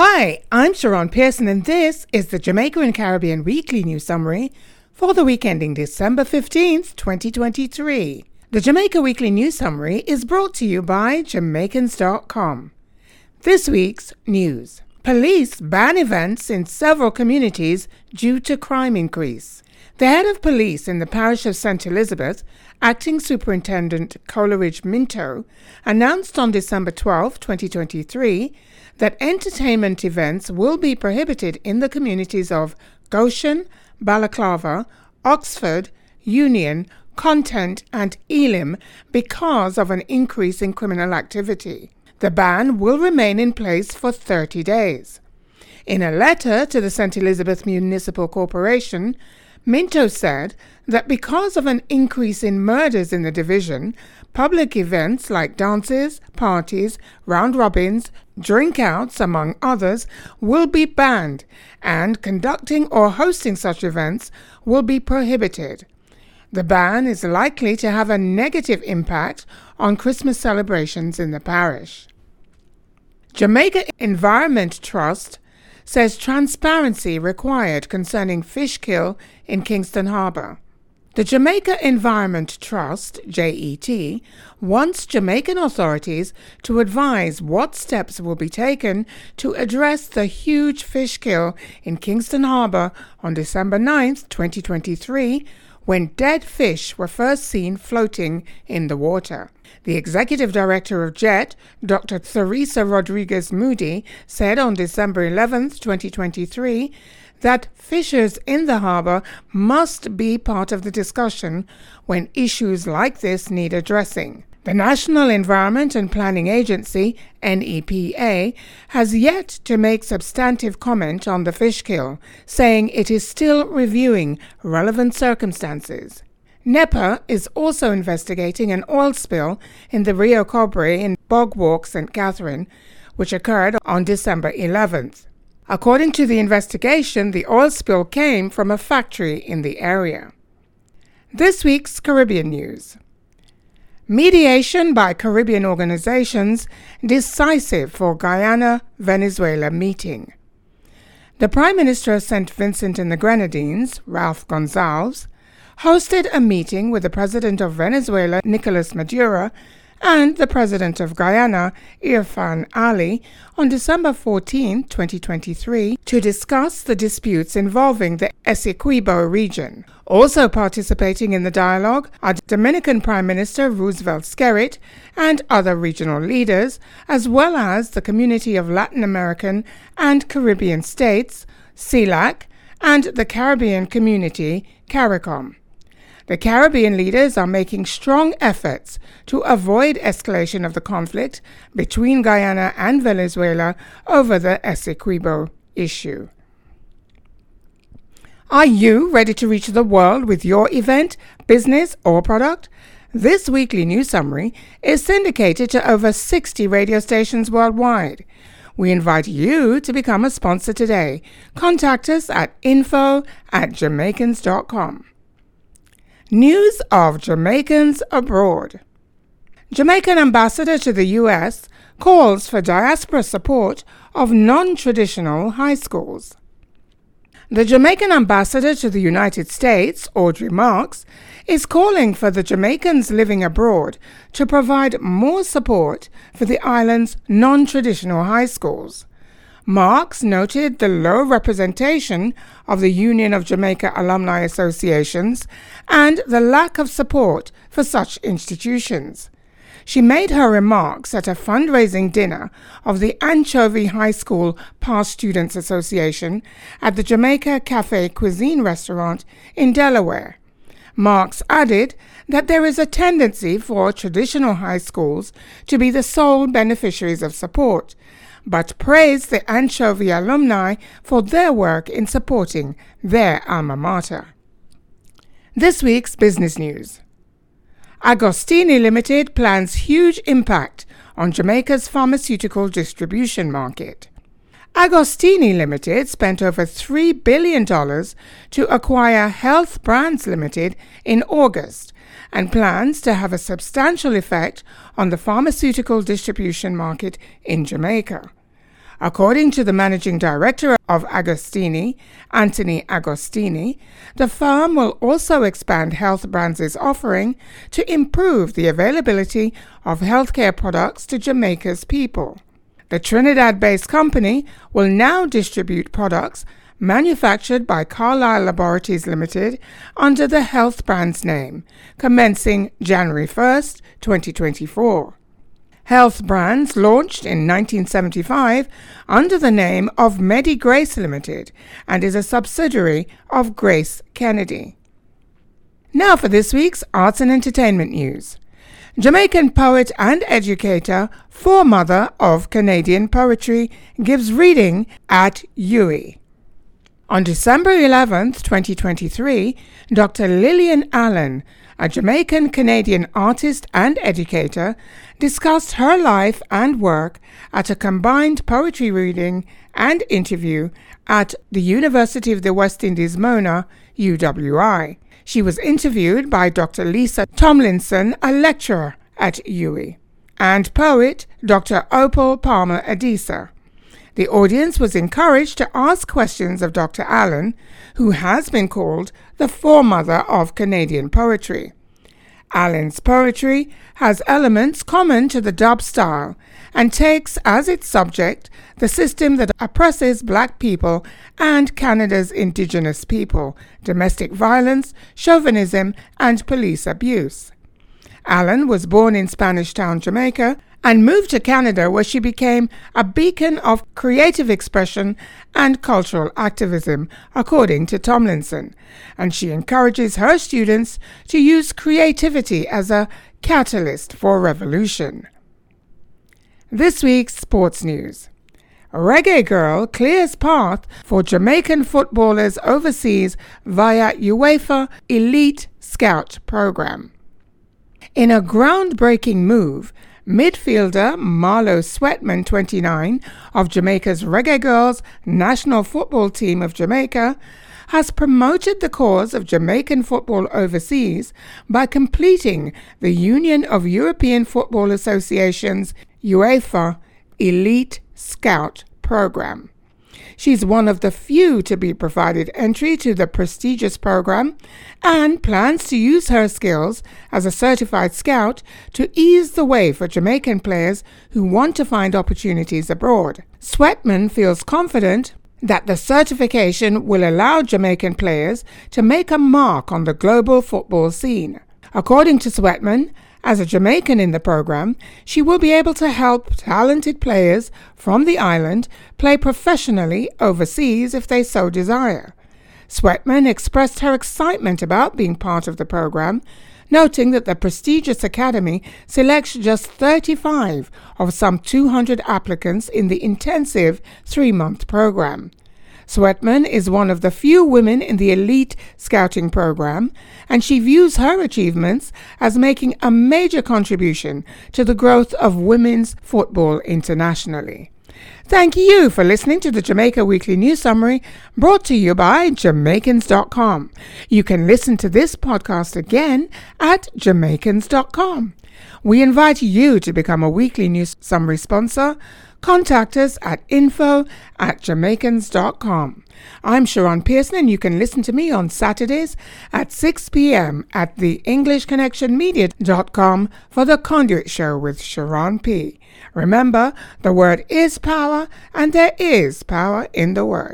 Hi, I'm Sharon Pearson, and this is the Jamaica and Caribbean Weekly News Summary for the week ending December 15th, 2023. The Jamaica Weekly News Summary is brought to you by Jamaicans.com. This week's news Police ban events in several communities due to crime increase. The head of police in the parish of St. Elizabeth, Acting Superintendent Coleridge Minto, announced on December 12, 2023, that entertainment events will be prohibited in the communities of Goshen, Balaclava, Oxford, Union, Content, and Elim because of an increase in criminal activity. The ban will remain in place for 30 days. In a letter to the St. Elizabeth Municipal Corporation, Minto said that because of an increase in murders in the division, public events like dances, parties, round robins, drink outs, among others, will be banned, and conducting or hosting such events will be prohibited. The ban is likely to have a negative impact on Christmas celebrations in the parish. Jamaica Environment Trust says transparency required concerning fish kill in Kingston Harbour. The Jamaica Environment Trust, JET, wants Jamaican authorities to advise what steps will be taken to address the huge fish kill in Kingston Harbour on December 9, 2023, when dead fish were first seen floating in the water. The executive director of JET, Dr. Theresa Rodriguez Moodie, said on December 11, 2023, that fishers in the harbour must be part of the discussion when issues like this need addressing. The National Environment and Planning Agency, NEPA, has yet to make substantive comment on the fish kill, saying it is still reviewing relevant circumstances. NEPA is also investigating an oil spill in the Rio Cobre in Bog Walk, St. Catherine, which occurred on December 11th. According to the investigation, the oil spill came from a factory in the area. This week's Caribbean news. Mediation by Caribbean organizations decisive for Guyana Venezuela meeting. The Prime Minister of St. Vincent and the Grenadines, Ralph Gonsalves, hosted a meeting with the President of Venezuela, Nicolas Maduro, and the President of Guyana, Irfan Ali, on December 14, 2023, to discuss the disputes involving the Essequibo region. Also participating in the dialogue are Dominican Prime Minister Roosevelt Skerrit and other regional leaders, as well as the Community of Latin American and Caribbean States, CELAC, and the Caribbean Community, CARICOM. The Caribbean leaders are making strong efforts to avoid escalation of the conflict between Guyana and Venezuela over the Essequibo issue. Are you ready to reach the world with your event, business, or product? This weekly news summary is syndicated to over 60 radio stations worldwide. We invite you to become a sponsor today. Contact us at info at jamaicans.com. News of Jamaicans abroad. Jamaican ambassador to the U.S. calls for diaspora support of non traditional high schools. The Jamaican ambassador to the United States, Audrey Marks, is calling for the Jamaicans living abroad to provide more support for the island's non traditional high schools. Marks noted the low representation of the Union of Jamaica Alumni Associations and the lack of support for such institutions. She made her remarks at a fundraising dinner of the Anchovy High School Past Students Association at the Jamaica Cafe Cuisine restaurant in Delaware. Marks added that there is a tendency for traditional high schools to be the sole beneficiaries of support but praised the Anchovy alumni for their work in supporting their alma mater. This week's business news. Agostini Limited plans huge impact on Jamaica's pharmaceutical distribution market. Agostini Limited spent over $3 billion to acquire Health Brands Limited in August and plans to have a substantial effect on the pharmaceutical distribution market in Jamaica. According to the managing director of Agostini, Anthony Agostini, the firm will also expand Health Brands' offering to improve the availability of healthcare products to Jamaica's people. The Trinidad based company will now distribute products manufactured by Carlisle Laboratories Limited under the Health Brands name, commencing January 1st, 2024. Health Brands launched in 1975 under the name of Medi Grace Limited and is a subsidiary of Grace Kennedy. Now for this week's arts and entertainment news. Jamaican poet and educator, foremother of Canadian poetry, gives reading at UWI. On December 11, 2023, Dr. Lillian Allen, a Jamaican Canadian artist and educator, discussed her life and work at a combined poetry reading and interview at the University of the West Indies Mona, UWI. She was interviewed by Dr. Lisa Tomlinson, a lecturer at UWI, and poet Dr. Opal Palmer Adisa. The audience was encouraged to ask questions of Dr. Allen, who has been called the foremother of Canadian poetry. Allen's poetry has elements common to the dub style and takes as its subject the system that oppresses black people and Canada's indigenous people, domestic violence, chauvinism, and police abuse. Allen was born in Spanish Town, Jamaica, and moved to Canada where she became a beacon of creative expression and cultural activism, according to Tomlinson. And she encourages her students to use creativity as a catalyst for revolution. This week's sports news. Reggae Girl clears path for Jamaican footballers overseas via UEFA Elite Scout program. In a groundbreaking move, Midfielder Marlo Sweatman, 29, of Jamaica's Reggae Girls national football team of Jamaica, has promoted the cause of Jamaican football overseas by completing the Union of European Football Associations UEFA Elite Scout program. She's one of the few to be provided entry to the prestigious program and plans to use her skills as a certified scout to ease the way for Jamaican players who want to find opportunities abroad. Sweatman feels confident that the certification will allow Jamaican players to make a mark on the global football scene. According to Sweatman, as a Jamaican in the program, she will be able to help talented players from the island play professionally overseas if they so desire. Sweatman expressed her excitement about being part of the program, noting that the prestigious academy selects just 35 of some 200 applicants in the intensive three month program. Sweatman is one of the few women in the elite scouting program, and she views her achievements as making a major contribution to the growth of women's football internationally. Thank you for listening to the Jamaica Weekly News Summary brought to you by Jamaicans.com. You can listen to this podcast again at Jamaicans.com. We invite you to become a weekly news summary sponsor contact us at info at jamaicans.com. I'm Sharon Pearson, and you can listen to me on Saturdays at 6 p.m. at the EnglishConnectionMedia.com for the Conduit Show with Sharon P. Remember, the word is power, and there is power in the word.